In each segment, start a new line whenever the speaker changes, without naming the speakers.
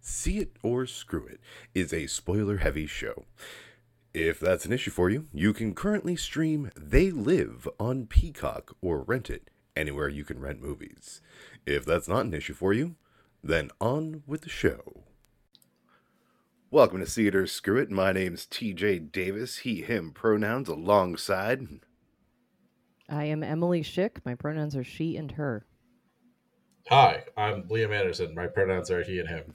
See It or Screw It is a spoiler heavy show. If that's an issue for you, you can currently stream They Live on Peacock or rent it anywhere you can rent movies. If that's not an issue for you, then on with the show. Welcome to See It or Screw It. My name's TJ Davis, he, him pronouns alongside.
I am Emily Schick. My pronouns are she and her.
Hi, I'm Liam Anderson. My pronouns are he and him.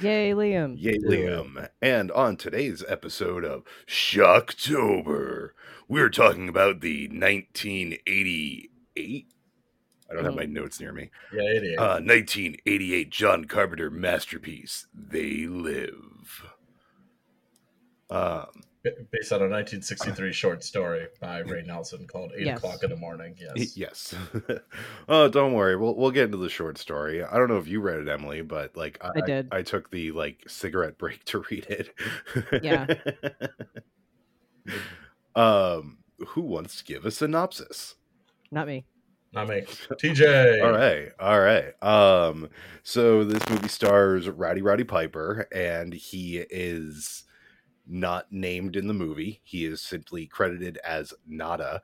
Yay, Liam.
Yay, Liam. And on today's episode of Shocktober, we're talking about the 1988. I don't have my notes near me.
Yeah, 88.
Uh, 1988 John Carpenter masterpiece, They Live. Um,
B- Based on a 1963 short story by Ray Nelson called Eight
Yes.
O'clock in the Morning. Yes.
yes. oh, don't worry. We'll we'll get into the short story. I don't know if you read it, Emily, but like I,
I did.
I, took the like cigarette break to read it.
Yeah.
um, who wants to give a synopsis?
Not me.
Not me. TJ.
All right, all right. Um, so this movie stars Rowdy Roddy Piper, and he is not named in the movie. He is simply credited as Nada,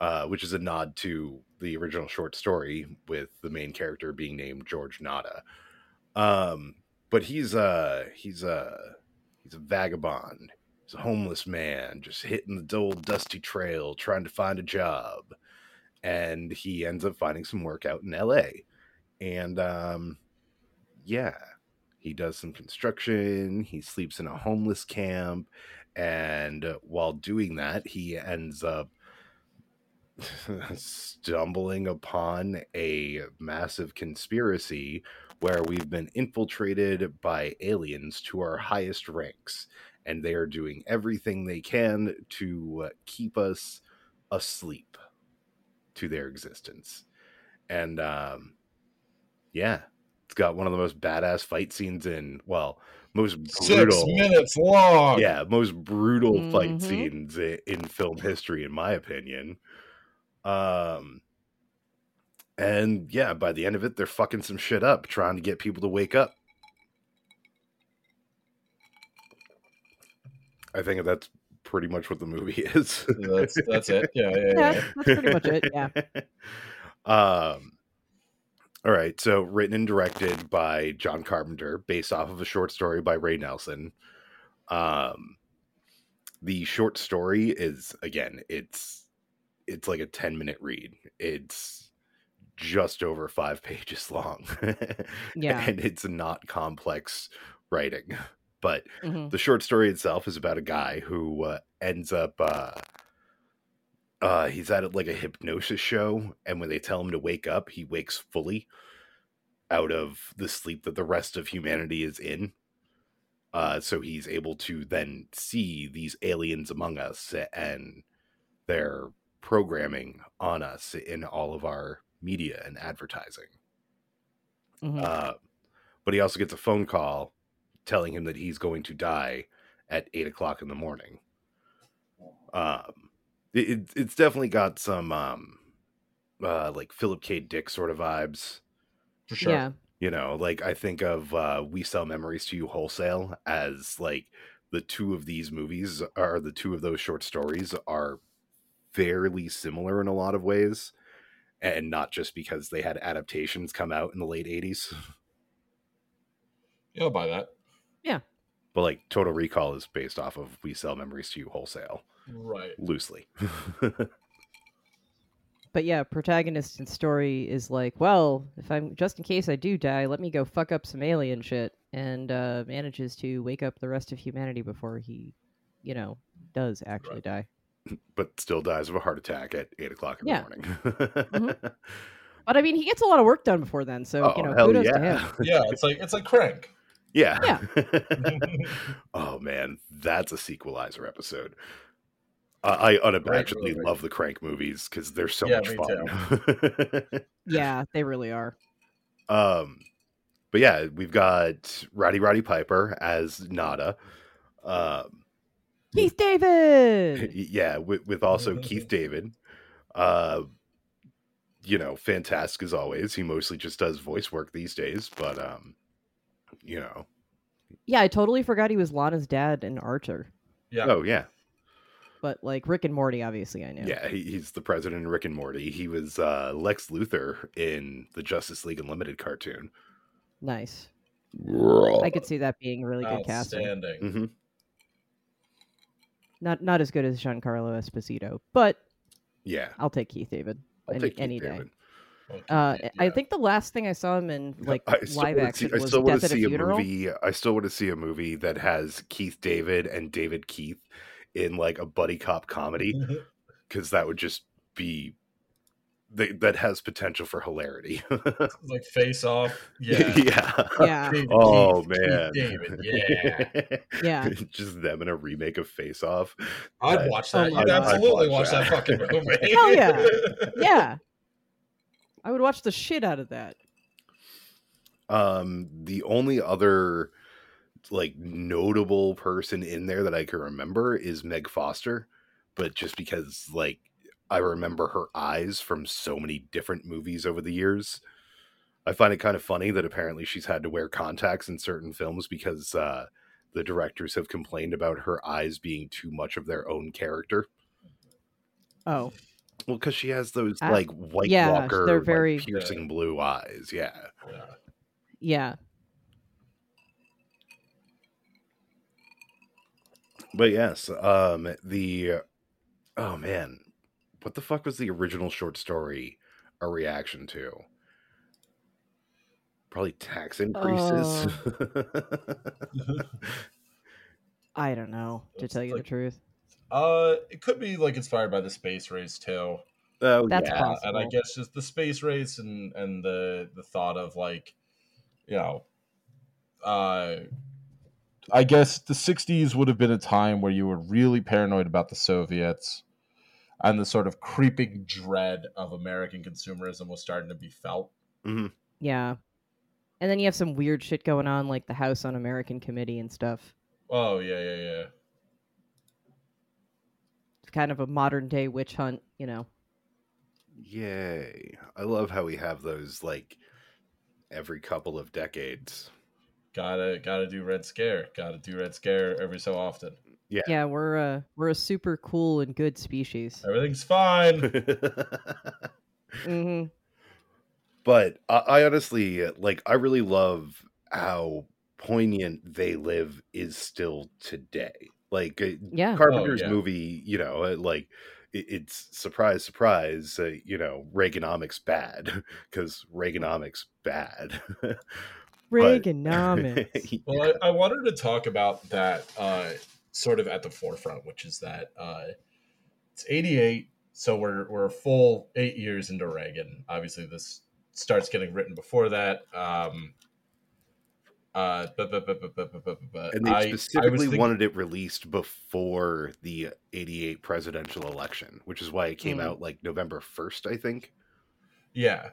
uh, which is a nod to the original short story with the main character being named George Nada. Um, but he's a he's a he's a vagabond. He's a homeless man, just hitting the old dusty trail, trying to find a job and he ends up finding some work out in LA. And um yeah, he does some construction, he sleeps in a homeless camp, and while doing that, he ends up stumbling upon a massive conspiracy where we've been infiltrated by aliens to our highest ranks and they are doing everything they can to uh, keep us asleep to their existence. And um yeah, it's got one of the most badass fight scenes in well, most
Six
brutal
minutes long.
yeah, most brutal fight
Mhm.
scenes i- in film history in my opinion. Um and yeah, by the end of it they're fucking some shit up trying to get people to wake up. I think that's pretty much what the movie is.
That's, that's it. Yeah, yeah, yeah.
Yeah, that's pretty much it. Yeah.
um all right so written and directed by john carpenter based off of a short story by ray nelson. Um the short story is again it's it's like a 10 minute read. It's just over five pages long
Yeah.
and it's not complex writing. But
hmm
the short story itself is about a guy who uh, ends up uh uh he's at like a hypnosis show and when they tell him to wake up he wakes fully out of the sleep that the rest of humanity is in. Uh so he's able to then see these aliens among us and their programming on us in all of our media and advertising.
Hmm
uh, but he also gets a phone call telling him that he's going to die at eight o'clock in the morning. Um, it, it- it's definitely got some um, uh, like Philip K. Dick sort of vibes.
For sure.
Yeah.
You know, like I think of uh, "We Sell Memories to You" wholesale as like the two of these movies are the two of those short stories are fairly similar in a lot of ways, and not just because they had adaptations come out in the late '80s.
Yeah, I'll buy that.
Yeah but like Total Recall is based off of We Sell Memories to You wholesale,
Right.
loosely.
But yeah, protagonist and story is like, well, if I'm just in case I do die, let me go fuck up some alien shit, and uh, manages to wake up the rest of humanity before he, you know, does actually
Right.
die.
but still dies of a heart attack at eight o'clock in
Yeah.
the morning.
But I mean, he gets a lot of work done before then, so
oh,
you know,
hell
kudos to
yeah.
him.
Yeah, it's like it's like Crank.
yeah.
Yeah.
oh man, that's a sequelizer episode. Uh, I unabashedly
movie.
love the Crank movies because they're so
Yeah,
much fun.
Yeah, they really are.
um, but yeah, we've got Rowdy Roddy Piper as Nada. Um,
Keith David.
yeah, with, with also Keith David. Uh, you know, fantastic as always. He mostly just does voice work these days, but um, you know.
Yeah, I totally forgot he was Lana's dad in Archer.
Yeah.
Oh yeah,
But like Rick and Morty, obviously I knew.
yeah. he, he's the president in Rick and Morty. He was uh, Lex Luthor in the Justice League Unlimited cartoon.
Nice. I could see that being really good casting.
Outstanding.
hmm
Not not as good as Giancarlo Esposito, but
Yeah,
I'll take Keith David
I'll
any,
take Keith
any day.
David.
Okay,
Uh, I think the last thing I saw him in like
I still
live
wanna
action
see, I
was
still want
Death
to
at a
see a
Funeral.
movie. I still want to see a movie that has Keith David and David Keith in like a buddy cop comedy because that would just be they, that has potential for hilarity.
like face off. Yeah.
yeah.
Yeah,
David
Oh
Keith, Keith
man.
David. Yeah.
yeah.
just them in a remake of Face Off.
I'd
Uh,
watch
Oh
that.
my
You'd
God.
absolutely
I'd
watch
watch
that
that.
fucking movie.
Hell yeah. Yeah. I would watch the shit out of that.
Um, the only other like notable person in there that I can remember is Meg Foster, but just because like I remember her eyes from so many different movies over the years. I find it kind of funny that apparently she's had to wear contacts in certain films because uh, the directors have complained about her eyes being too much of their own character.
Oh,
Well, because she has those
Uh,
like White
yeah,
Walker,
they're
like,
very-
piercing blue eyes. Yeah.
Yeah.
yeah.
But yes, um the oh man, what the fuck was the original short story a reaction to? Probably tax increases.
I don't know to
It's
tell you
like-
the truth.
Uh, it could be like inspired by the space race too.
oh
That's
yeah.
possible.
and I guess just the space race and and the the thought of like, you know, uh, I guess the '60s would have been a time where you were really paranoid about the Soviets, and the sort of creeping dread of American consumerism was starting to be felt.
Mhm.
Yeah. And then you have some weird shit going on, like the House Un-American Committee and stuff.
Oh yeah, yeah, yeah.
It's kind of a modern day witch hunt, you know.
Yay. I love how we have those like every couple of decades.
Gotta gotta do Red Scare. Gotta do Red Scare every so often.
Yeah.
Yeah, we're uh we're a super cool and good species.
Everything's fine.
hmm
but I, I honestly like i really love how poignant they live is still today like uh,
Yeah.
carpenter's
yeah.
movie you know uh, like it's surprise surprise uh, you know reaganomics bad because reaganomics bad But-
Reaganomics.
well, I, I, wanted to talk about that uh, sort of at the forefront, which is that uh, it's 88. So we're, we're full eight years into Reagan. Obviously, this starts getting written before that. Um, uh, but, but, but,
and they
I,
specifically
I
wanted it released before the 88 presidential election, which is why it came
mm.
out like November 1st, I think.
Yeah.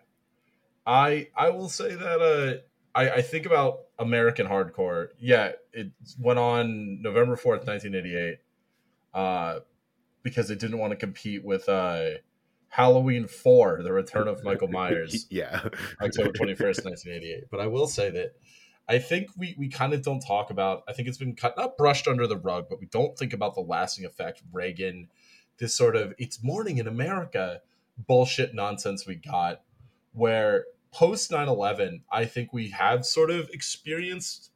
I I will say that uh I I think about American hardcore. Yeah, it went on November fourth, nineteen eighty eight, uh, because it didn't want to compete with uh, Halloween four, The Return of Michael Myers,
yeah
October twenty first, nineteen eighty eight. But I will say that. I think we, we kind of don't talk about. I think it's been cut not brushed under the rug, but we don't think about the lasting effect Reagan, this sort of it's morning in America bullshit nonsense we got where post 9-11 i think we have sort of experienced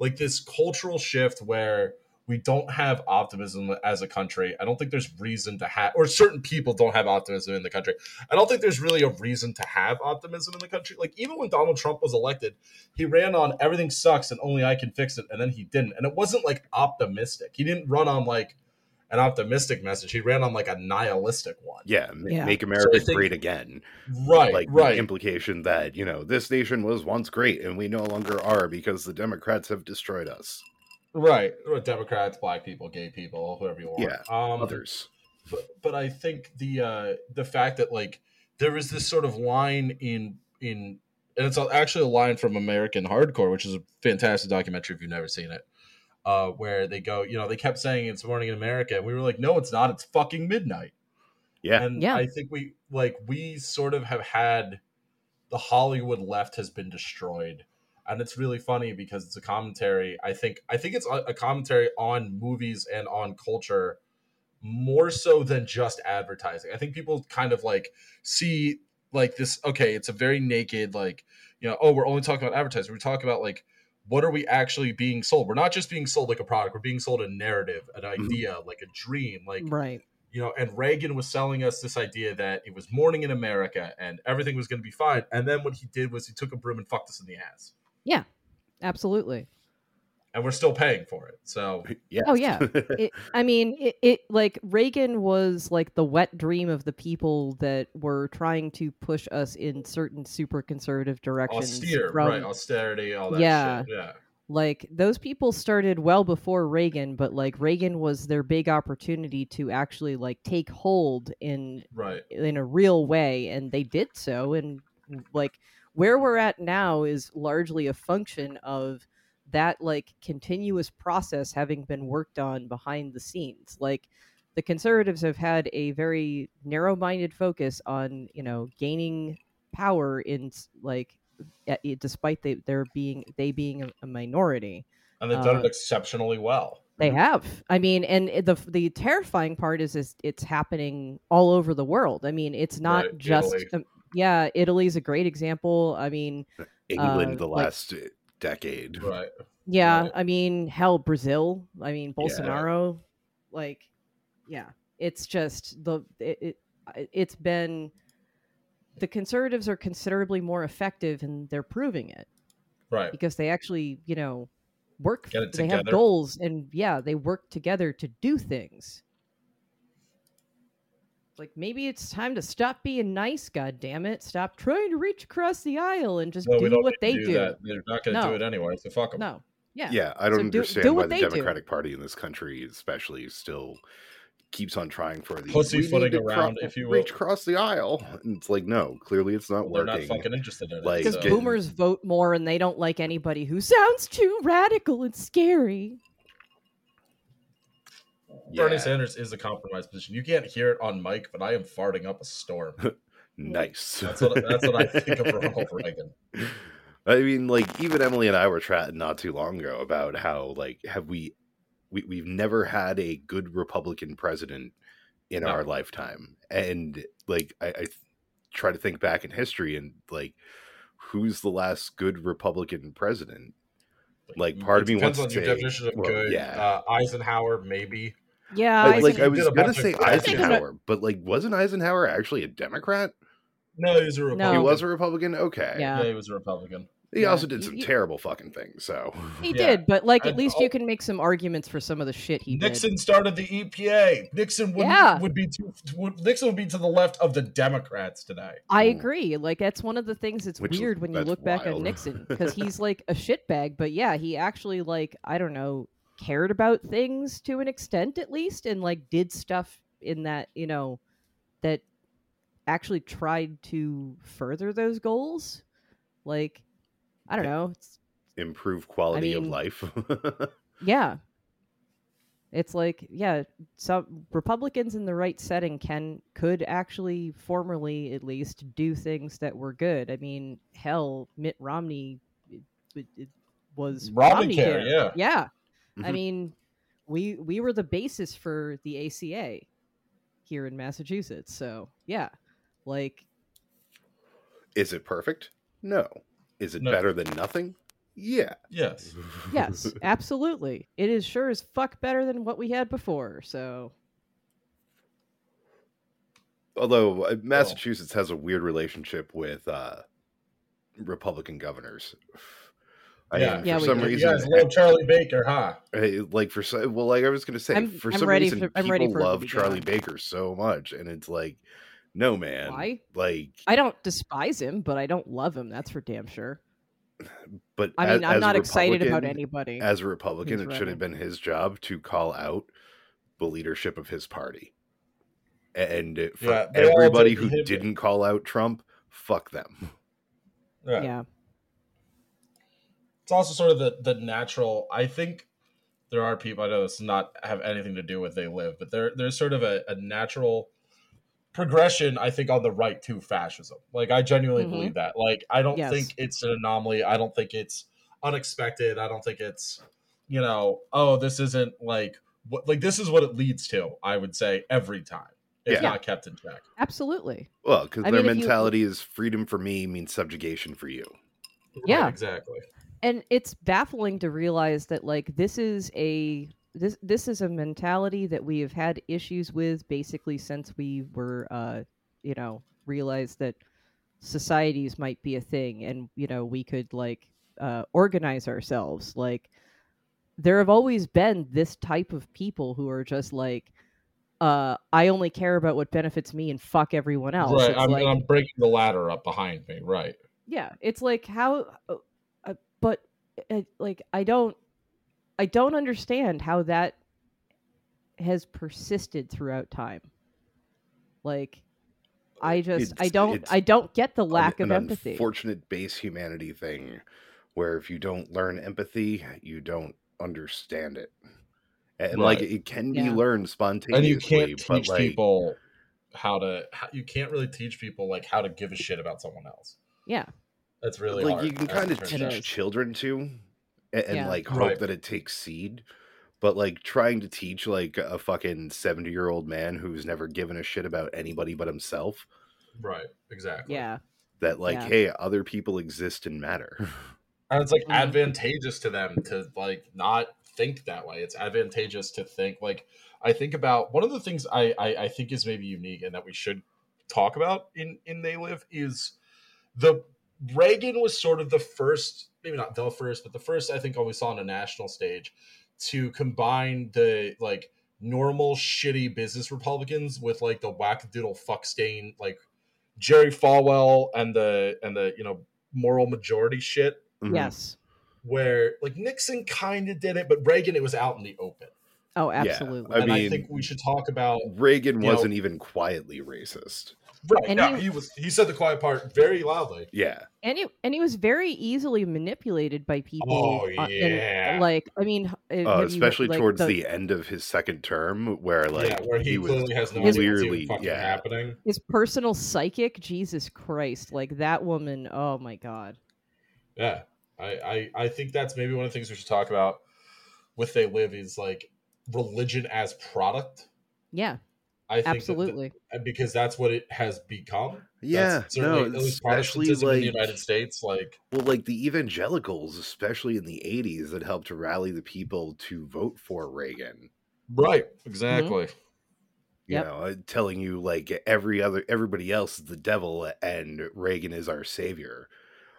like this cultural shift where we don't have optimism as a country. I don't think there's reason to have or certain people don't have optimism in the country. I don't think there's really a reason to have optimism in the country. Like even when donald trump was elected he ran on everything sucks and only i can fix it and then he didn't. And it wasn't like optimistic. He didn't run on like an optimistic message he ran on like a nihilistic one
yeah,
Yeah.
make america
think-
great again
right
like the
right
implication that you know this nation was once great and we no longer are because the democrats have destroyed us
Right. Democrats, black people, gay people, whoever you want.
Yeah,
Um,
others
But, but I think the uh, the fact that like there is this sort of line in in and it's actually a line from American Hardcore, which is a fantastic documentary if you've never seen it. Uh, where they go, you know, they kept saying it's morning in America, and we were like, no, it's not. It's fucking midnight.
yeah
And
Yeah.
I think we like we sort of have had the Hollywood left has been destroyed, and it's really funny because it's a commentary. I think I think it's a, a commentary on movies and on culture more so than just advertising. I think people kind of like see like this. Okay, it's a very naked like you know. Oh, we're only talking about advertising. We talk about like what are we actually being sold? We're not just being sold like a product. We're being sold a narrative, an
Mhm.
idea, like a dream, like
Right.
you know, and Reagan was selling us this idea that it was morning in America and everything was going to be fine. And then what he did was he took a broom and fucked us in the ass, Yeah,
Absolutely.
And we're still paying for it. So
yeah.
Oh, yeah. It, I mean, it, it like Reagan was like the wet dream of the people that were trying to push us in certain super conservative directions.
austere,
from-
right? Austerity, all that
Yeah.
shit. Yeah,
like those people started well before Reagan, but like Reagan was their big opportunity to actually like take hold in
right.
in a real way and they did so and like where we're at now is largely a function of that like continuous process having been worked on behind the scenes like the conservatives have had a very narrow-minded focus on you know gaining power in like despite they, there being they being a, a minority
And they've done
Uh,
it exceptionally well.
they have. I mean, and the the terrifying part is is it's happening all over the world. I mean, it's not
Right,
just
Italy.
um, yeah, Italy's a great example. I mean,
England
uh,
the
like-
last decade.
Right.
yeah,
Right.
I mean, hell, Brazil. I mean,
Yeah.
Bolsonaro. Like, yeah, it's just the it, it it's been the conservatives are considerably more effective and they're proving it
Right.
because they actually, you know, work.
Get it
they have goals, and yeah, they work together to do things. Like maybe it's time to stop being nice. God damn it! Stop trying to reach across the aisle and just
No, we
do what they
to
do.
That. They're not going to
No.
do it anyway. So fuck them.
No, yeah,
Yeah, I don't
So
understand
do
why the
they do.
Democratic Party in this country, especially, still keeps on trying for the
Pussyfooting
"We need to
around, if you will."
reach across the aisle. And it's like, no, clearly it's not working.
They're not
working.
fucking interested in it.
Like,
because
so-
boomers vote more and they don't like anybody who sounds too radical and scary.
Bernie
Yeah,
Sanders is a compromised position. You can't hear it on mic, but I am farting up a storm.
nice.
That's what that's what I think of Ronald Reagan.
I mean, like even Emily and I were chatting not too long ago about how like have we, we we've never had a good Republican president in
No.
our lifetime, and like I, I try to think back in history and like who's the last good Republican president? Like, part of me
depends
wants
on
to
your
say,
definition of
well,
good.
yeah.
Uh, Eisenhower, maybe.
Yeah,
Like,
I
like I was gonna say
crazy shit.
Eisenhower, but like wasn't Eisenhower actually a Democrat?
No, he was a
No.
Republican.
He was a Republican. Okay.
Yeah.
Yeah, he was a Republican.
He
Yeah.
also did some
you-
terrible fucking things. So
he
Yeah.
did, but like at
And
least
all-
you can make some arguments for some of the shit he did.
Nixon started the EPA. Nixon would
Yeah.
would be to, would, Nixon would be to the left of the Democrats today.
I
Mm.
agree. Like that's one of the things that's
Which
weird when you
that's
look back
wild.
on Nixon because he's like a shitbag, but yeah, he actually like I don't know cared about things to an extent at least, and like did stuff in that you know that actually tried to further those goals. Like I don't know. It's,
improve quality of
mean-
life.
yeah. It's like, yeah, some Republicans in the right setting can could actually formerly at least do things that were good. I mean, hell, Mitt Romney it, it, it was
Romney care,
care.
yeah.
Yeah. I
Mhm.
mean, we we were the basis for the ACA here in Massachusetts. So, yeah. Like
Is it perfect? No. Is it
No.
better than nothing? Yeah.
Yes.
yes, absolutely. It is sure as fuck better than what we had before. So,
Although uh, Massachusetts has a weird relationship with uh, Republican governors. I
Yeah.
mean,
Yeah,
for some
do.
You
reason,
guys love Charlie Baker, huh?
Like for so, well, like I was gonna say,
I'm-
for
I'm
some
ready
reason,
for- I'm
people
ready for
love Charlie
gone.
Baker so much, and it's like, no, man,
Why?
like,
I don't despise him, but I don't love him. That's for damn sure.
but
I
as-
mean, I'm
as
not excited about anybody.
As a Republican,
who's
it should have been his job to call out the leadership of his party, and for
Yeah,
everybody
did
who didn't call out Trump, fuck them.
Yeah.
yeah.
It's also sort of the the natural. I think there are people. I know this does not have anything to do with they live, but there there's sort of a, a natural progression. I think on the right to fascism. Like I genuinely
Mhm.
believe that. Like I don't
Yes.
think it's an anomaly. I don't think it's unexpected. I don't think it's you know, oh, this isn't like what like this is what it leads to. I would say every time if
Yeah.
not kept in check.
Absolutely.
Well, because their
mean, if you-
mentality is freedom for me means subjugation for you.
Yeah.
Right, exactly.
And it's baffling to realize that like this is a this this is a mentality that we have had issues with basically since we were uh you know realized that societies might be a thing and you know we could like uh organize ourselves like there have always been this type of people who are just like uh i only care about what benefits me and fuck everyone else
Right. I'm,
like,
I'm breaking the ladder up behind me. Right.
yeah it's like how uh, but uh, like i don't i don't understand how that has persisted throughout time like i just i don't i don't get the lack
an,
of
an
empathy
Unfortunate base humanity thing, where if you don't learn empathy, you don't understand it, and like it can be
Yeah.
learned spontaneously.
And you can't
but
teach
like,
people how to. How, you can't really teach people like how to give a shit about someone else.
yeah
That's really
like
hard.
you can kind of teach
It
children to, and, and
Yeah.
like hope
Right.
that it takes seed. But like trying to teach like a fucking seventy year old man who's never given a shit about anybody but himself
Right. Exactly.
yeah
that like
Yeah.
hey other people exist and matter.
And it's like
Mhm.
advantageous to them to like not think that way. It's advantageous to think like I think about one of the things I, I I think is maybe unique and that we should talk about in in They Live is the Reagan was sort of the first, maybe not the first, but the first I think we saw on a national stage to combine the like normal shitty business Republicans with like the wackadoodle fuck stain like Jerry Falwell and the and the you know moral majority shit
Mhm.
yes
where like Nixon kind of did it, but Reagan it was out in the open.
oh
Yeah,
absolutely
I
and I think we should talk about
Reagan wasn't even quietly racist.
Right.
And
yeah,
he-
he was he said the quiet part very loudly.
Yeah.
and he and he was very easily manipulated by people
Oh,
uh, and,
yeah.
like i mean
Uh,
have you-
especially
like,
towards the... end of his second term, where like
yeah, where he,
was
clearly has no idea what's
clearly yeah.
happening.
his personal psychic jesus christ like that woman oh my god
Yeah, I, I I think that's maybe one of the things we should talk about with They Live is like religion as product.
yeah
I think that the-
absolutely
because that's what it has become.
Yeah,
That's
no, especially
Protestantism in
like
the United States, like
well, like the evangelicals, especially in the '80s, that helped to rally the people to vote for Reagan.
right, exactly.
You
Yep.
know, uh, telling you like every other everybody else is the devil and Reagan is our savior.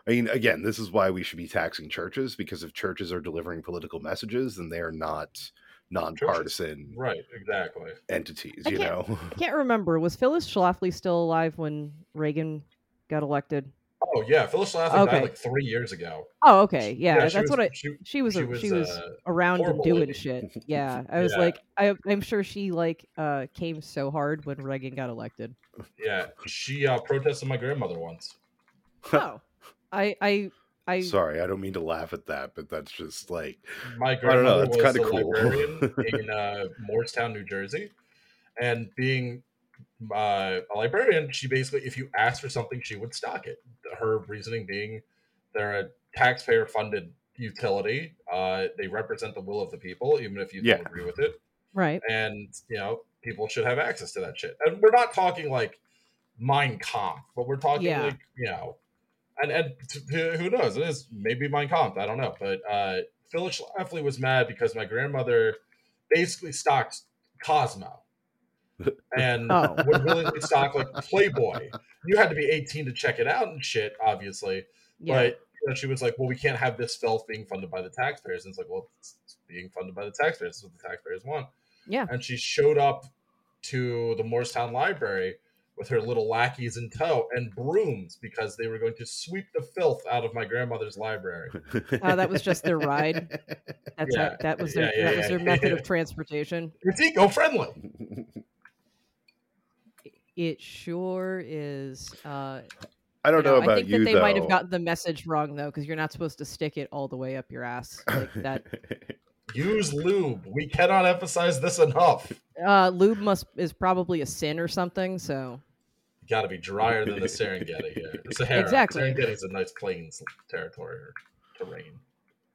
I mean, again, this is why we should be taxing churches because if churches are delivering political messages, then they are not nonpartisan
Right, exactly.
entities.
I
You know,
i can't remember was phyllis schlafly still alive when reagan got elected
Oh yeah, Phyllis Schlafly
Okay.
died like three years ago.
oh okay yeah,
she
that's
was-
what i
She,
she was
she was,
she was
uh,
around doing
lady.
shit yeah i was
Yeah.
like I, i'm sure she like uh came so hard when reagan got elected
yeah, she uh, protested my grandmother once.
oh i i i
sorry, I don't mean to laugh at that, but that's just like
My I
don't know,
grandmother
it's kinda cool.
librarian in uh, Moorestown, New Jersey, and being uh, a librarian, she basically, if you asked for something, she would stock it. Her reasoning being, they're a taxpayer-funded utility. Uh, they represent the will of the people, even if you
Yeah.
don't agree with it.
right
and you know people should have access to that shit. And we're not talking like Mein Kampf, but we're talking
Yeah.
like you know, and and t- t- who knows? It is maybe Mein Kampf. I don't know. But uh, Phyllis Schlafly was mad because my grandmother basically stocked Cosmo. And
Oh.
would willingly stock like Playboy. You had to be 18 to check it out and shit, obviously.
yeah
But you know, she was like, "Well, we can't have this filth being funded by the taxpayers." And it's like, "Well, it's it's being funded by the taxpayers. That's what the taxpayers want."
Yeah.
And she showed up to the Morristown Library with her little lackeys in tow and brooms because they were going to sweep the filth out of my grandmother's library.
Oh, that was just their ride? that's
Yeah.
how, that was their
Yeah, yeah,
that was
yeah,
their method
yeah.
of transportation
It's eco-friendly.
it sure is uh
I don't
you
know,
know,
about
i think
you
that they
though.
might have gotten the message wrong though because you're not supposed to stick it all the way up your ass like that
Use lube. We cannot emphasize this enough.
uh lube must is probably a sin or something so
got to be drier than the Serengeti here. Sahara.
Exactly.
Serengeti is a nice plains territory or terrain.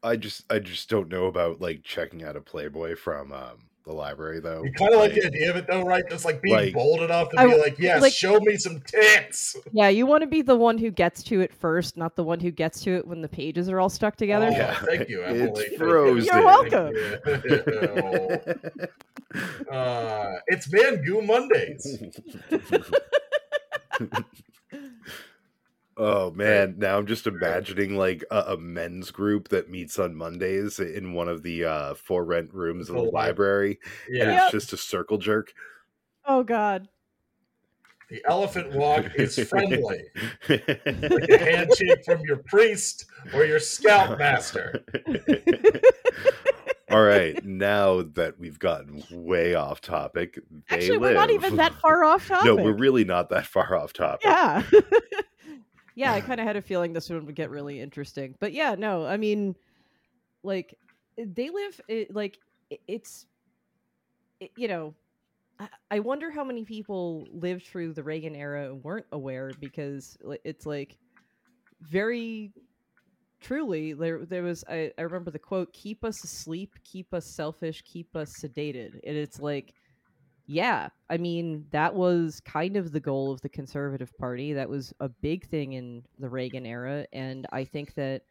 I just I just don't know about like checking out a Playboy from um the library though.
You kind of like
Like,
the idea of it though, right? Just like being
Like-
bold enough to
I
be like, yes,
like-
show me some tits.
Yeah, you want to be the one who gets to it first, not the one who gets to it when the pages are all stuck together.
Oh,
Yeah,
thank you,
it's
Emily. Thank you.
frozen.
You're
welcome. you. uh, it's Man Goo Mondays.
Oh man, now I'm just imagining like a, a men's group that meets on Mondays in one of the uh for rent rooms of
The
the
lib-
library. And
Yeah,
Yep.
it's just a circle jerk.
Oh God.
the elephant walk is friendly, like a handshake from your priest or your scoutmaster.
All right, now that we've gotten way off topic, they
Actually, we're not even that far off topic.
No, we're really not that far off topic.
Yeah. Yeah, I kind of had a feeling this one would get really interesting. But yeah, no, I mean, like, eh, they live, it, like, it- it's, it- you know, I- I wonder how many people lived through the Reagan era and weren't aware because it's like very truly there there was I, I remember the quote keep us asleep keep us selfish keep us sedated and it's like yeah, I mean, that was kind of the goal of the Conservative Party. That was a big thing in the Reagan era. And I think that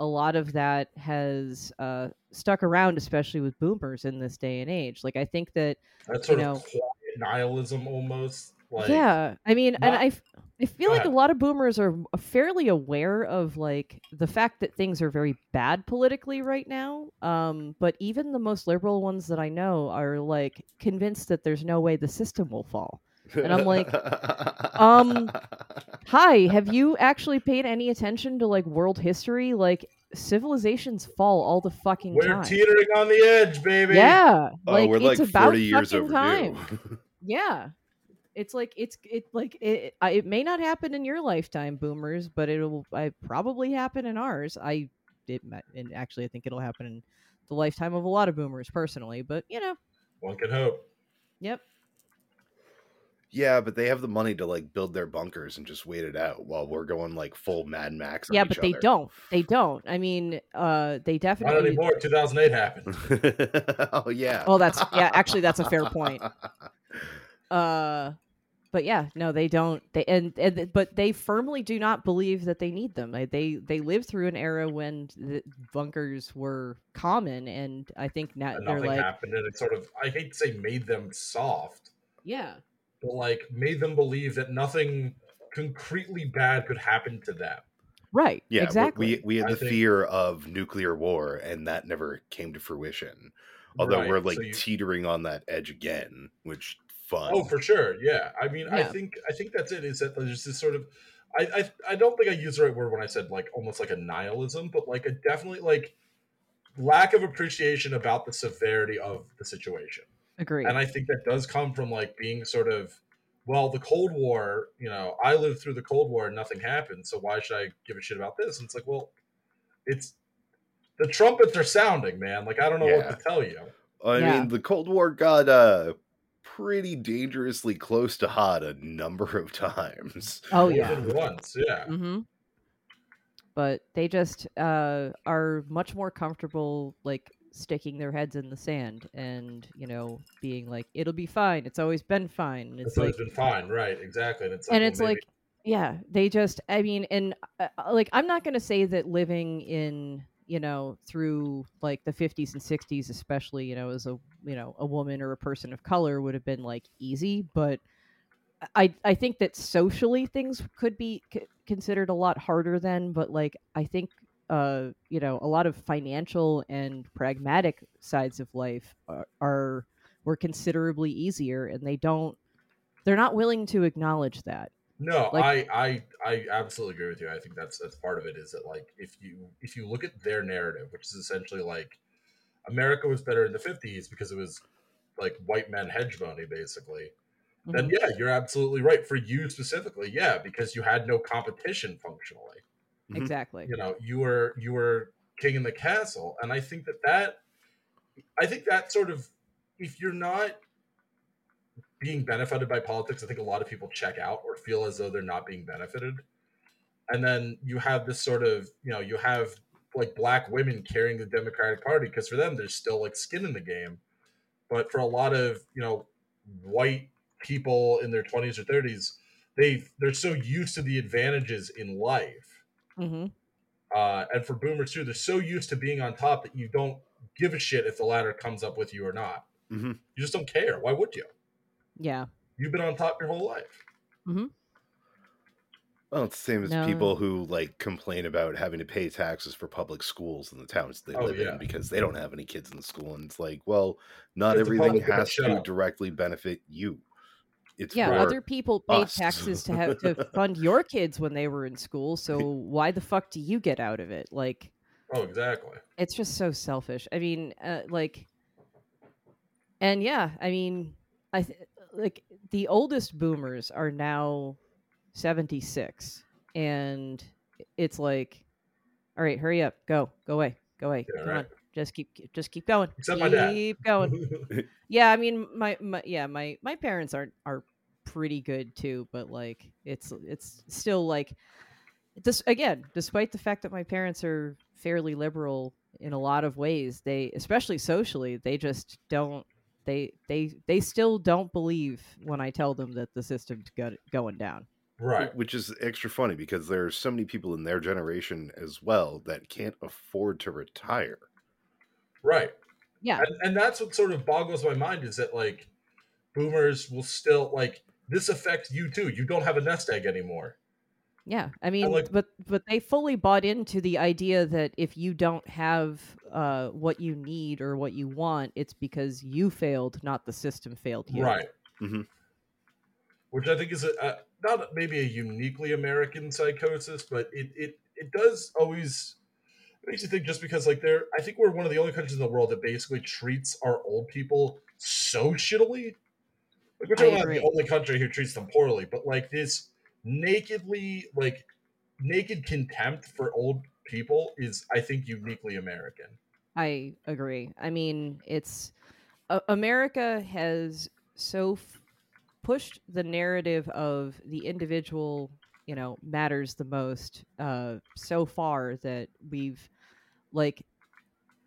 a lot of that has uh, stuck around, especially with boomers in this day and age. Like, I think that,
That sort
You know.
nihilism almost. Like,
yeah, I mean, and
I,
I, f- I feel
Go
like a lot of boomers are fairly aware of like the fact that things are very bad politically right now. Um, but even the most liberal ones that I know are like convinced that there's no way the system will fall. And I'm like, um, Hi, have you actually paid any attention to like world history? Like civilizations fall all the fucking
we're
time.
teetering on the edge, baby.
yeah,
oh,
like
we're
it's
like
about
40 years
fucking
overdue.
time. Yeah, it's like it's it like it. It may not happen in your lifetime, boomers, but it'll I probably happen in ours. I it and actually I think it'll happen in the lifetime of a lot of boomers personally. But you know,
One can hope.
yep.
yeah, but they have the money to like build their bunkers and just wait it out while we're going like full Mad Max. On
Yeah,
each
but they
other.
don't. They don't. I mean, uh, they definitely Not
anymore. 2008 happened.
oh yeah.
Oh, that's- yeah, actually, that's a fair point. uh but yeah no they don't they and, and but they firmly do not believe that they need them they they lived through an era when the bunkers were common and i think now
and
they're
nothing
like
happened. And it sort of, I hate to say made them soft,
yeah
but like made them believe that nothing concretely bad could happen to them.
right
Yeah, we-
exactly
we we had the
think-
fear of nuclear war, and that never came to fruition. Although
Right,
we're
so
like
you-
teetering on that edge again, which fun.
Oh, for sure. Yeah. I mean, I think I think that's it. Is that there's this sort of, I, I I don't think I used the right word when I said like almost like a nihilism, but like a definitely like lack of appreciation about the severity of the situation.
agree
And I think that does come from like being sort of, well, the Cold War. You know, I lived through the Cold War and nothing happened, so why should I give a shit about this? And it's like, well, it's the trumpets are sounding, man. Like I don't know
Yeah.
what to tell you.
I
Yeah.
mean, the Cold War got uh pretty dangerously close to hot a number of times.
oh
More
yeah
than once, yeah.
mm-hmm but they just uh are much more comfortable like sticking their heads in the sand and you know being like it'll be fine it's always been fine and
It's
it's
always
like
been fine, right? Exactly. And it's like,
and
well,
it's
maybe-
like yeah they just i mean and uh, like i'm not going to say that living in you know through like the 50s and 60s especially you know as a you know a woman or a person of color would have been like easy but i i think that socially things could be c- considered a lot harder then but like i think uh you know a lot of financial and pragmatic sides of life are, are were considerably easier and they don't they're not willing to acknowledge that
No,
Like-
I, I I absolutely agree with you. I think that's that's part of it. Is that like if you if you look at their narrative, which is essentially like America was better in the fifties because it was like white men hedge money basically. Then
Mhm.
yeah, you're absolutely right. For you specifically, yeah, because you had no competition functionally.
Mhm.
exactly
You know, you were you were king in the castle, and I think that that I think that sort of if you're not being benefited by politics, I think a lot of people check out or feel as though they're not being benefited. And then you have this sort of, you know, you have like black women carrying the Democratic Party because for them there's still like skin in the game. But for a lot of you know white people in their 20s or 30s, they they're so used to the advantages in life.
hmm
Uh, and for boomers too, they're so used to being on top that you don't give a shit if the ladder comes up with you or not.
Mhm.
You just don't care. Why would you?
Yeah.
You've been on top your whole life. Mm-hmm.
Well, it's the same as
No.
people who like complain about having to pay taxes for public schools in the towns they
Oh,
live
yeah.
in because they don't have any kids in the school. And it's like, well, not
If the
everything has to
up.
directly benefit you. It's
Yeah, other people paid
us.
taxes to have to fund your kids when they were in school, so why the fuck do you get out of it? Like
Oh, exactly.
it's just so selfish. I mean, uh, like and yeah, I mean, I th- like the oldest boomers are now 76 and it's like all right, hurry up, go, go away, go away.
Yeah,
Come on. Just keep just keep going.
Except
keep going. Yeah, I mean, my, my yeah, my my parents are are pretty good too, but like it's it's still like this again, despite the fact that my parents are fairly liberal in a lot of ways, they especially socially, they just don't they they they still don't believe when I tell them that the system's go- going down.
right.
which is extra funny because there are so many people in their generation as well that can't afford to retire.
Right.
Yeah.
And, and that's what sort of boggles my mind is that like boomers will still like this affects you too. You don't have a nest egg anymore.
Yeah, I mean,
like-
but but they fully bought into the idea that if you don't have uh, what you need or what you want, it's because you failed, not the system failed you.
Right.
Mhm.
Which I think is a, a not maybe a uniquely American psychosis, but it it it does always it makes you think just because like they're I think we're one of the only countries in the world that basically treats our old people so shittily. Like we're talking about the only country who treats them poorly, but like this nakedly like naked contempt for old people is I think uniquely American.
I agree. I mean, it's uh, America has so f- pushed the narrative of the individual, you know, matters the most uh, so far that we've like,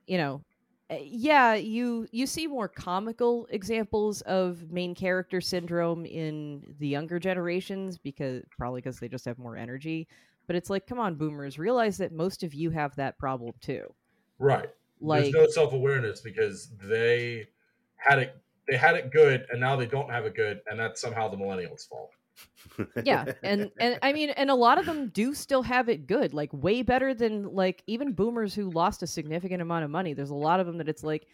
you know, Uh, yeah, you you see more comical examples of main character syndrome in the younger generations because probably because they just have more energy. But it's like, come on, boomers, realize that most of you have that problem too.
Right.
Like,
There's no self awareness because they had it they had it good and now they don't have it good and that's somehow the millennials' fault.
Yeah and and i mean and a lot of them do still have it good like way better than like even boomers who lost a significant amount of money there's a lot of them that it's like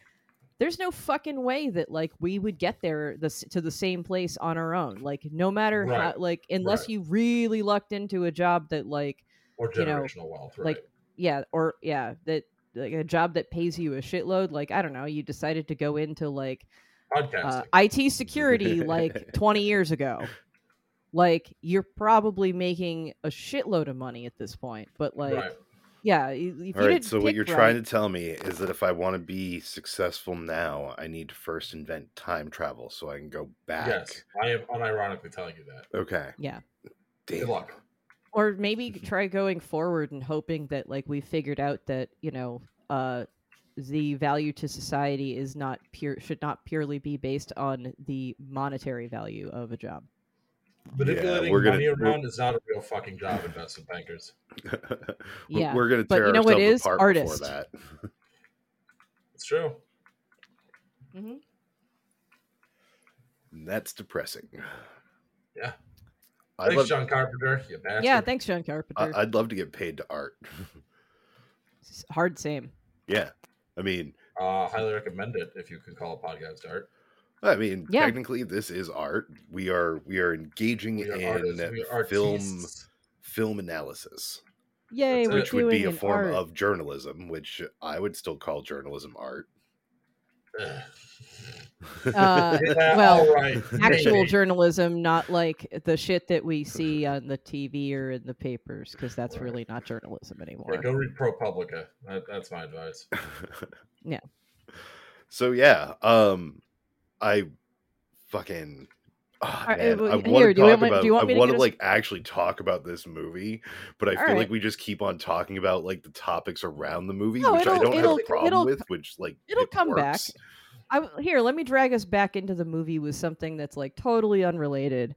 there's no fucking way that like we would get there the, to the same place on our own like no matter how like unless
right.
you really lucked into a job that like
Or
You know,
generational wealth, right?
like yeah or yeah that like a job that pays you a shitload like i don't know you decided to go into like uh, IT security like 20 years ago. Like you're probably making a shitload of money at this point, but like
right.
yeah, y- if
All
you
right,
didn't
so what you're
right-
trying to tell me is that if I want to be successful now, I need to first invent time travel so I can go back.
Yes. I am unironically telling you that.
Okay.
Yeah.
Good luck.
or maybe try going forward and hoping that like we figured out that you know uh the value to society is not pure should not purely be based on the monetary value of a job.
Manipulating
we're gonna-
money around is not a real fucking job, investment bankers.
We-
Yeah,
We're going to
but
tear
you know what
ourselves
is?
apart
Artist.
before that.
It's true.
Mm-hmm.
That's depressing.
Yeah.
I'd
Thanks,
love,
John Carpenter. You bastard.
Yeah, thanks, John Carpenter.
I- I'd love to get paid to art.
S- Hard same.
yeah. I mean,
Uh, highly recommend it if you can call a podcast art.
I mean,
Yeah.
technically, this is art. We are we are engaging
We are
in
artists.
Film film analysis,
Yay,
That's
we're
it.
which would be a form
art.
of journalism, which I would still call journalism art.
Uh, well,
all right.
actual
maybe.
journalism, not like the shit that we see on the TV or in the papers, because that's
Right.
really not journalism anymore.
Yeah, go read ProPublica. That, that's my advice.
Yeah.
So yeah, um I fucking Oh,
right,
man, I want to
do
talk
want-
about.
want
I
me to
want to
us-
like actually talk about this movie, but I
All
feel like we just keep on talking about like the topics around the movie,
No,
which I don't have a problem with. Which like
it'll
it
come back.
works.
I, here, let me drag us back into the movie with something that's like totally unrelated.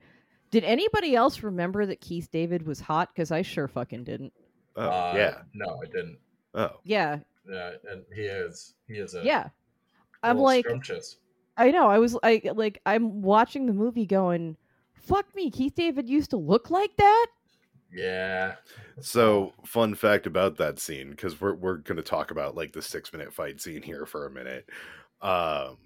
Did anybody else remember that Keith David was hot? Because I sure fucking didn't.
Oh
Uh,
yeah.
No, I didn't.
Oh
Yeah,
Yeah, and he is. He is a.
yeah. I'm like,
scrumptious.
I know. I was I like, I'm watching the movie going, fuck me. Keith David used to look like that.
Yeah.
So, fun fact about that scene, because we're we're gonna talk about like the six minute fight scene here for a minute. Um,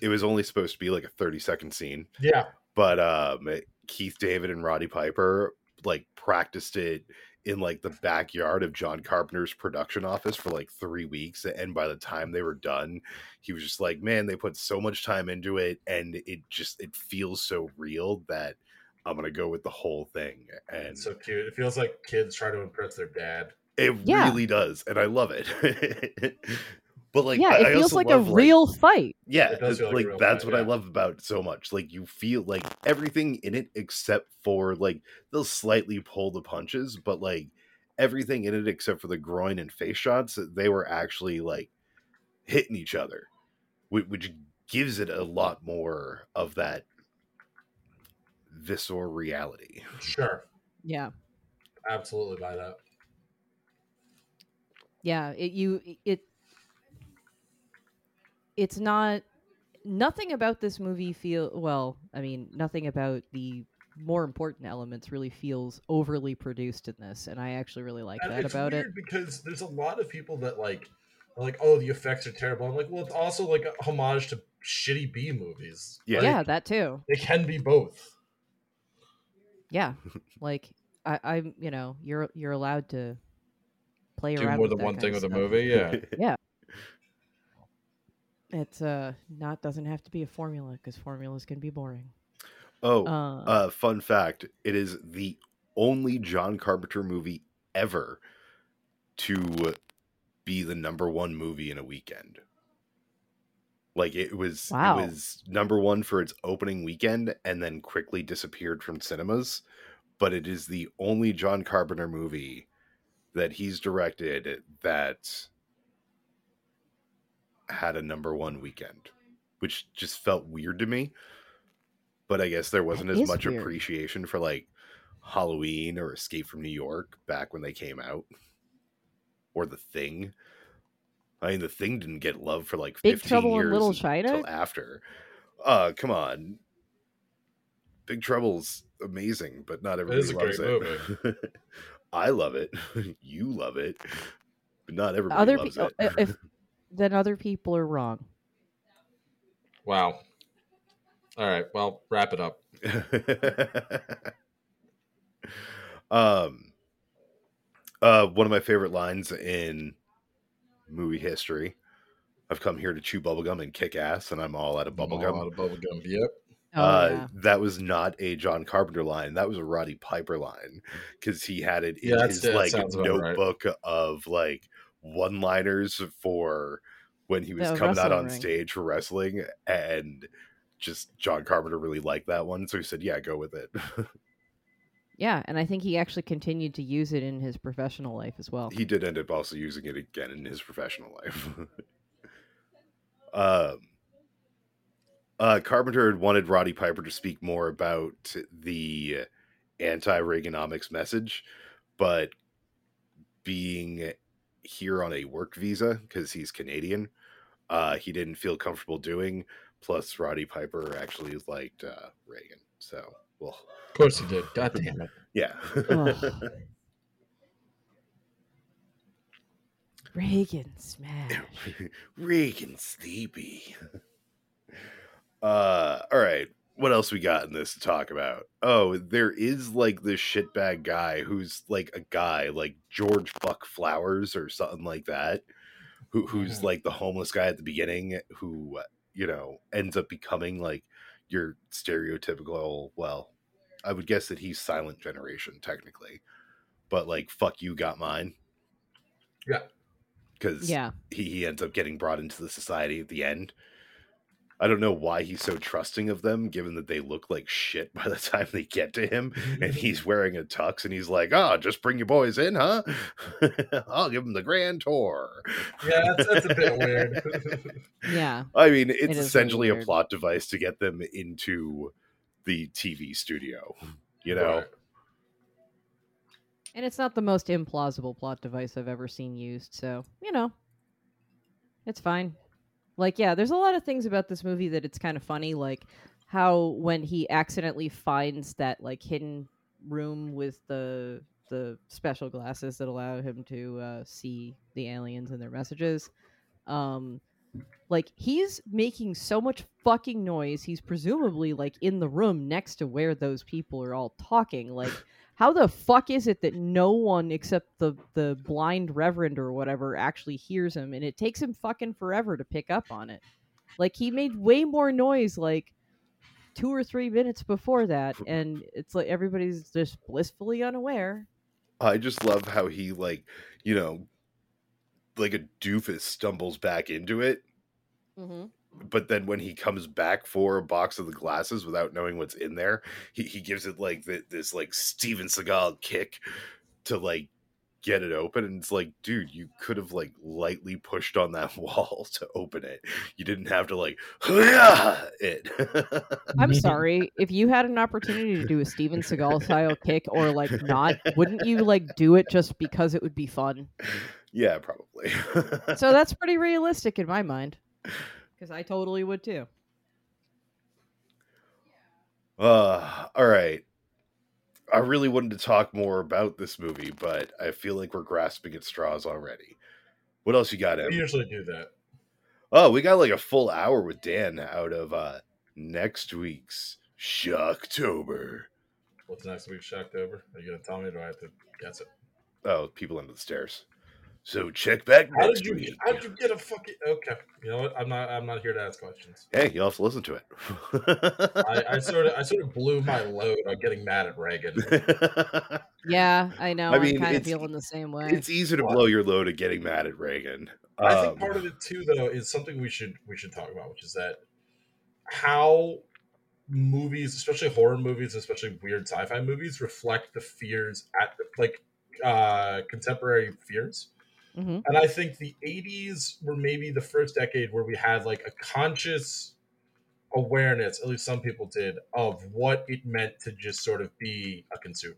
it was only supposed to be like a thirty second scene,
Yeah.
but um, Keith David and Roddy Piper like practiced it in like the backyard of John Carpenter's production office for like three weeks, and by the time they were done, he was just like, "Man, they put so much time into it, and it just it feels so real that." I'm gonna go with the whole thing, and
so cute. It feels like kids try to impress their dad.
It
Yeah.
really does, and I love it. but like,
yeah,
I,
it
I
feels
also
like
love,
a real fight.
yeah,
It does feel like
like that's
fight,
what I love about it so much. Like you feel like everything in it, except for like they'll slightly pull the punches, but like everything in it except for the groin and face shots, they were actually like hitting each other, which, which gives it a lot more of that visceral reality.
Sure.
Yeah,
Absolutely buy that.
yeah. It you it. It's not. Nothing about this movie feel well. I mean, nothing about the more important elements really feels overly produced in this, and I actually really like
And
that
it's
about it.
because there's a lot of people that like are like, oh, the effects are terrible. I'm like, well, it's also like a homage to shitty B movies.
Yeah.
Like,
yeah, that too.
It can be both.
Yeah, like I, I'm. You know, you're you're allowed to play
Do
around
more
with
than
that
one
kind
thing with a movie yeah Yeah.
It's uh not doesn't have to be a formula because formulas can be boring.
oh,
Uh,
Uh, fun fact: It is the only John Carpenter movie ever to be the number one movie in a weekend. Like it was,
Wow.
it was number one for its opening weekend, and then quickly disappeared from cinemas. But it is the only John Carpenter movie that he's directed that had a number one weekend, which just felt weird to me. But I guess there wasn't
That
as much
weird.
appreciation for like Halloween or Escape from New York back when they came out, or The Thing. I mean, The Thing didn't get love for like
Big
15
Trouble in
years
Little
until
China?
after. Uh, come on. Big Trouble's amazing, but not everybody
is
loves it. I love it. you love it, but not everybody
other
loves
people,
it.
if then other people are wrong.
Wow. All right. Well, wrap it up.
um uh one of my favorite lines in movie history i've come here to chew bubblegum and kick ass and i'm all out of
All
bubblegum
out of bubblegum. Yep.
Oh
uh
yeah.
that was not a john carpenter line that was a roddy piper line because he had it in
Yeah,
his
that
like
sounds about right.
notebook of like one liners for when he was
The
coming out on
ring.
stage for wrestling and just john carpenter really liked that one so he said yeah go with it
Yeah, and I think he actually continued to use it in his professional life as well.
he did end up also using it again in his professional life. um, uh, Carpenter had wanted Roddy Piper to speak more about the anti Reaganomics message, but being here on a work visa because he's Canadian, uh, he didn't feel comfortable doing. Plus, Roddy Piper actually liked uh, Reagan, so well,
Of course he did. God damn it.
yeah.
Ugh. Reagan smash.
Reagan sleepy. Uh, all right. What else we got in this to talk about? Oh, there is like this shitbag guy who's like a guy like George Buck Flowers or something like that, who who's
Mhm.
like the homeless guy at the beginning who you know ends up becoming like your stereotypical. Well, I would guess that he's silent generation technically, but like fuck you got mine.
Yeah.
because
Yeah.
he, he ends up getting brought into the society at the end. I don't know why he's so trusting of them, given that they look like shit by the time they get to him, and mm-hmm. he's wearing a tux, and he's like, "Oh, just bring your boys in, huh? I'll give them the grand tour."
Yeah, that's, that's a bit weird.
Yeah.
I mean, it's
really
essentially a plot device to get them into the TV studio. You know,
Right.
And it's not the most implausible plot device I've ever seen used, so, you know. It's fine. Like, yeah, there's a lot of things about this movie that it's kind of funny, like how when he accidentally finds that like hidden room with the the special glasses that allow him to uh, see the aliens and their messages, um, like he's making so much fucking noise. He's presumably like in the room next to where those people are all talking. Like, how the fuck is it that no one except the the blind reverend or whatever actually hears him, and it takes him fucking forever to pick up on it? Like he made way more noise like two or three minutes before that, and it's like everybody's just blissfully unaware.
I just love how he like, you know, like a doofus stumbles back into it,
Mm-hmm.
But then when he comes back for a box of the glasses without knowing what's in there, he, he gives it like th- this like Steven Seagal kick to like get it open and it's like dude you could have like lightly pushed on that wall to open it you didn't have to like it
I'm sorry. If you had an opportunity to do a Steven Seagal style kick or like not, wouldn't you like do it just because it would be fun?
yeah probably
So that's pretty realistic in my mind. Because I totally would too.
Uh, all right. I really wanted to talk more about this movie, but I feel like we're grasping at straws already. What else you got,
We usually do that.
Oh, we got like a full hour with Dan out of uh next week's Shocktober.
What's next week's Shocktober? Are you gonna tell me? Or do I have to guess it?
Oh, people under the stairs. So check back
How
next
did you?
week.
How did you get a fucking? Okay, you know what? I'm not. I'm not here to ask questions.
Hey, you also have to listen to
I, I sort of. I sort of blew my load on getting mad at Reagan.
Yeah, I know.
I mean,
I
mean,
am kind of feeling the same way.
it's easy to
What?
blow your load at getting mad at Reagan.
I think
Um,
part of it too, though, is something we should we should talk about, which is that how movies, especially horror movies, especially weird sci-fi movies, reflect the fears at like uh, contemporary fears.
Hmm
And I think the 80s were maybe the first decade where we had like a conscious awareness, at least some people did, of what it meant to just sort of be a consumer.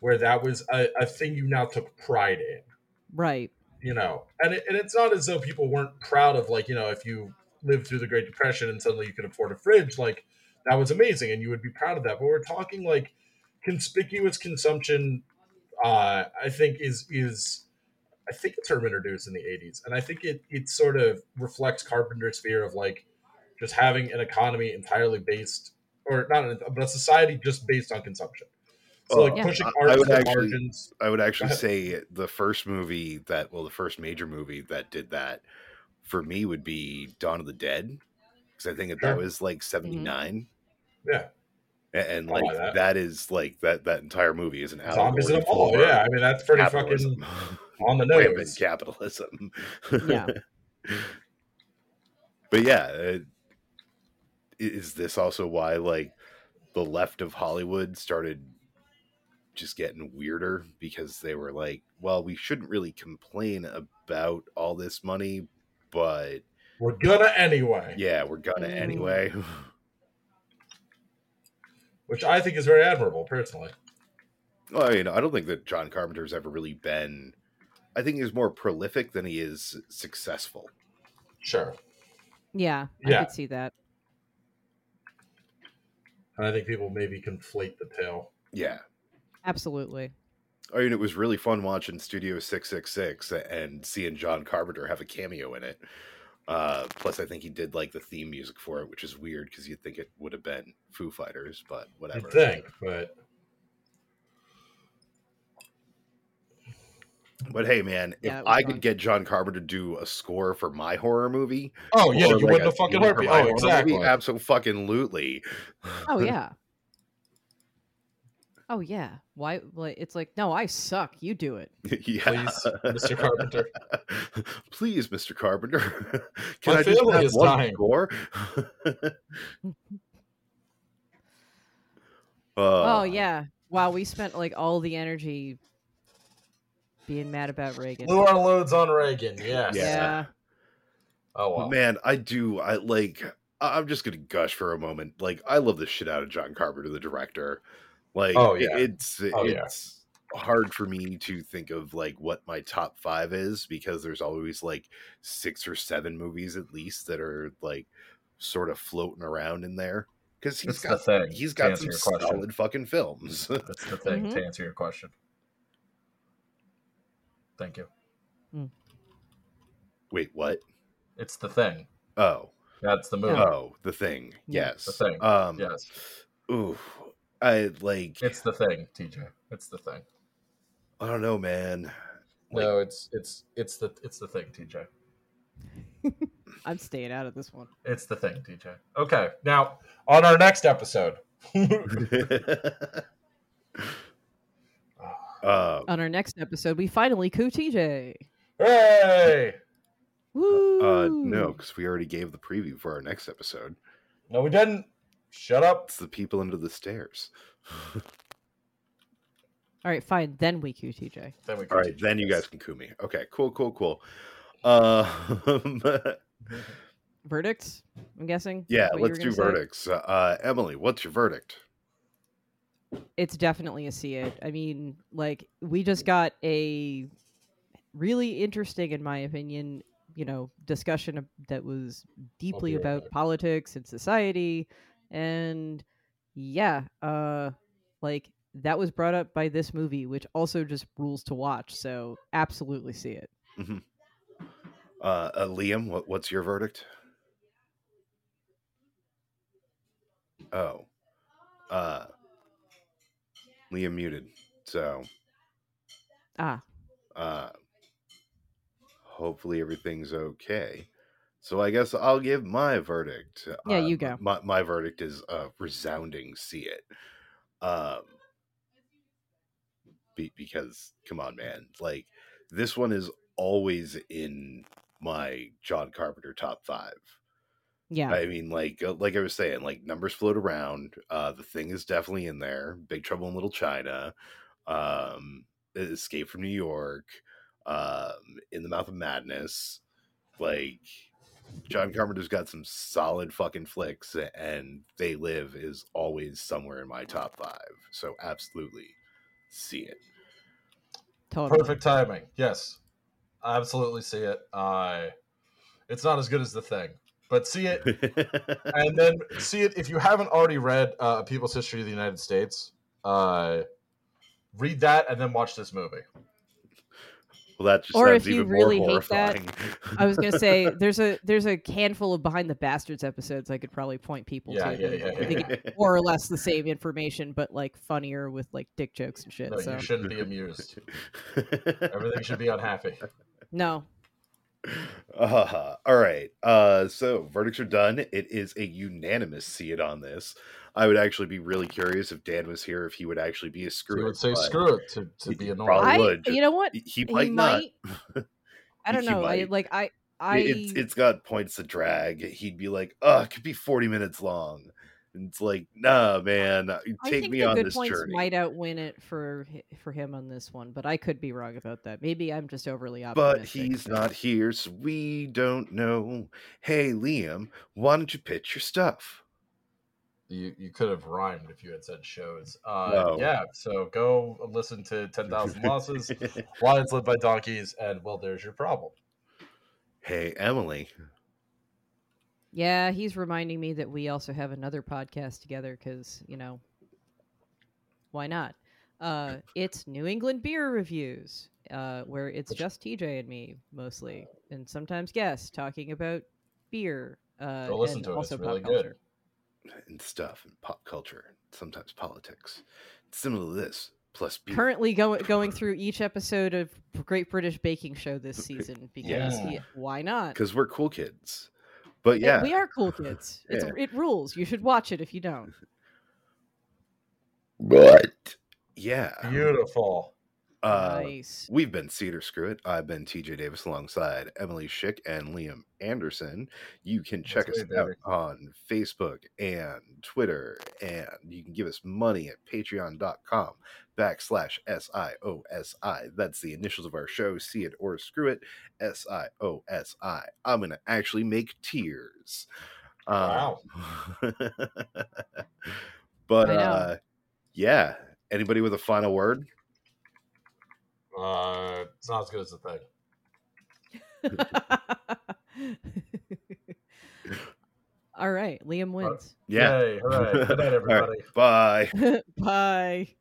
Where that was a, a thing you now took pride in,
Right.
you know. And, it, and it's not as though people weren't proud of, like, you know, if you lived through the Great Depression and suddenly you could afford a fridge, like, that was amazing and you would be proud of that. But we're talking like conspicuous consumption, uh, I think, is, is, I think a term introduced in the 80s. And I think it, it sort of reflects Carpenter's fear of like just having an economy entirely based, or not, an, but a society just based on consumption. So like
Oh,
Yeah.
pushing
I-
art
I would
the
actually-
margins.
I would actually say the first movie that, well, the first major movie that did that for me would be Dawn of the Dead, because I think that, that was like mm-hmm. '79,
Yeah,
and, and like
that.
that is like that that entire movie is an
zombies in a mall. Yeah, I mean that's pretty
capitalism.
fucking on the nose.
Rampant
nose.
capitalism.
Yeah.
but yeah, uh, i- is this also why like the left of Hollywood started just getting weirder because they were like, well, we shouldn't really complain about all this money, but
We're gonna anyway.
yeah, we're gonna
Mm.
anyway.
which I think is very admirable, personally.
well, I mean, I don't think that John Carpenter's ever really been. I think he's more prolific than he is successful.
Sure,
Yeah,
Yeah.
I could see that.
and I think people maybe conflate the tale.
Yeah.
Absolutely.
I mean, it was really fun watching Studio 666 and seeing John Carpenter have a cameo in it. Uh, plus, I think he did like the theme music for it, which is weird because you'd think it would have been Foo Fighters, but whatever.
You'd think, but
But hey, man,
Yeah,
if
it was
I
fun.
could get John Carpenter to do a score for my horror movie,
oh yeah, you
like,
wouldn't have fucking
heard for
heartbeat.
my
Oh,
horror
exactly.
movie, absolutely.
Oh yeah. Oh yeah. Why? Like it's like no, I suck. You do it.
yeah.
Please, Mr. Carpenter.
Please, Mr. Carpenter. Can
My
I just
family
have
is
one
dying.
score?
oh
Uh,
yeah. Wow, we spent like all the energy being mad about Reagan.
Blew our loads on Reagan. Yes.
Yeah.
yeah.
Oh
but
well.
Man, I do. I like. I- I'm just gonna gush for a moment. Like, I love the shit out of John Carpenter, the director. Like,
Oh, yeah.
it's
Oh, yeah.
it's hard for me to think of like what my top five is because there's always like six or seven movies at least that are like sort of floating around in there because he's
That's the
got
thing,
he's
to
got some solid fucking films.
That's the thing.
Mhm.
To answer your question. Thank you.
Wait, what?
It's the thing.
Oh,
That's the movie.
oh, the thing. Yes,
The Thing.
Um,
Yes.
Ooh, I like.
It's the thing, TJ. It's the thing.
I don't know, man. Like,
no, it's it's it's the it's the thing, TJ.
I'm staying out of this one.
It's the thing, TJ. Okay. Now, on our next episode.
uh,
On our next episode, we finally coup TJ.
Hey!
Woo!
uh, no, because we already gave the preview for our next episode.
No, we didn't. Shut up.
It's the people under the stairs.
All right, fine. Then we coup TJ.
Then we
All right,
continue
then you guys can coup me. Okay, cool, cool, cool. Uh,
Verdicts. I'm guessing.
yeah,
That's what you
let's do
gonna say?
verdicts. Uh, Emily, what's your verdict?
It's definitely a see it. I mean, like we just got a really interesting, in my opinion, you know, discussion that was deeply about politics and society, and yeah, uh, like that was brought up by this movie, which also just rules to watch. So absolutely see it.
Uh, uh, Liam, what, what's your verdict? Oh, uh, Liam muted. So,
Ah,
uh, hopefully everything's okay. So I guess I'll give my verdict.
Yeah,
Uh,
you go.
My, my verdict is a resounding see it. Um, be, because come on, man, like this one is always in my John Carpenter top five.
Yeah.
I mean, like uh, like I was saying, like numbers float around. Uh, the thing is definitely in there. Big Trouble in Little China, um, Escape from New York, um, In the Mouth of Madness. Like John Carpenter's got some solid fucking flicks, and They Live is always somewhere in my top five. So absolutely see it.
totally.
Perfect timing. Yes. I absolutely see it. Uh, it's not as good as the thing, but see it and then see it if you haven't already read uh, A People's History of the United States. Uh, read that and then watch this movie.
well, that just
Or if you
even
really
more
hate that. I was gonna say there's a there's a handful of behind the bastards episodes I could probably point people
Yeah,
to.
yeah,
that
yeah, yeah,
think
yeah.
it's more or less the same information, but like funnier with like dick jokes and shit.
No,
so
you shouldn't be amused. Everything should be unhappy.
no,
Uh, all right. Uh, so verdicts are done. It is a unanimous see it on this. I would actually be really curious if Dan was here if he would actually be a screw.
You
it,
would say screw it to, to be annoying.
probably
I
would.
you know what
He, he
he
might not.
might. I don't know. I like I I
It's it's got points to drag. He'd be like, "Oh, it could be forty minutes long." And it's like, "Nah, man,
I
take
think
me
the
on
good
this
points
journey."
might outwin it for for him on this one, but I could be wrong about that. Maybe I'm just overly optimistic.
but he's
so-
not here, so we don't know. Hey, Liam, why don't you pitch your stuff?
You you could have rhymed if you had said shows. Uh,
No.
Yeah, so go listen to Ten Thousand Losses, Lions Led by Donkeys, and well, there's your problem.
hey, Emily.
Yeah, he's reminding me that we also have another podcast together because, you know, why not? Uh, it's New England Beer Reviews, uh, where it's just TJ and me mostly, and sometimes guests talking about beer. Uh,
Go listen
and
to it, it's
also
really
pop
good.
and stuff and pop culture, sometimes politics. It's Similar to this, plus beer.
Currently go- going through each episode of Great British Baking Show this season because
Yeah.
he- why not?
because we're cool kids. But
Yeah,
yeah,
we are cool kids. It's,
Yeah.
It rules. You should watch it if you don't.
but yeah.
Beautiful.
Uh,
nice.
We've been See It or Screw It. I've been TJ Davis alongside Emily Schick and Liam Anderson. You can check
That's
us out
baby.
on Facebook and Twitter, and you can give us money at patreon.com backslash S-I-O-S-I. That's the initials of our show. See it or screw it. S-I-O-S-I. I'm going to actually make tears. Um,
Wow.
but, uh, yeah. Anybody with a final word?
Uh, it's not as good as the thing.
All right, Liam wins.
Yeah.
Yay, hooray. Good night,
All right,
everybody.
Bye.
Bye.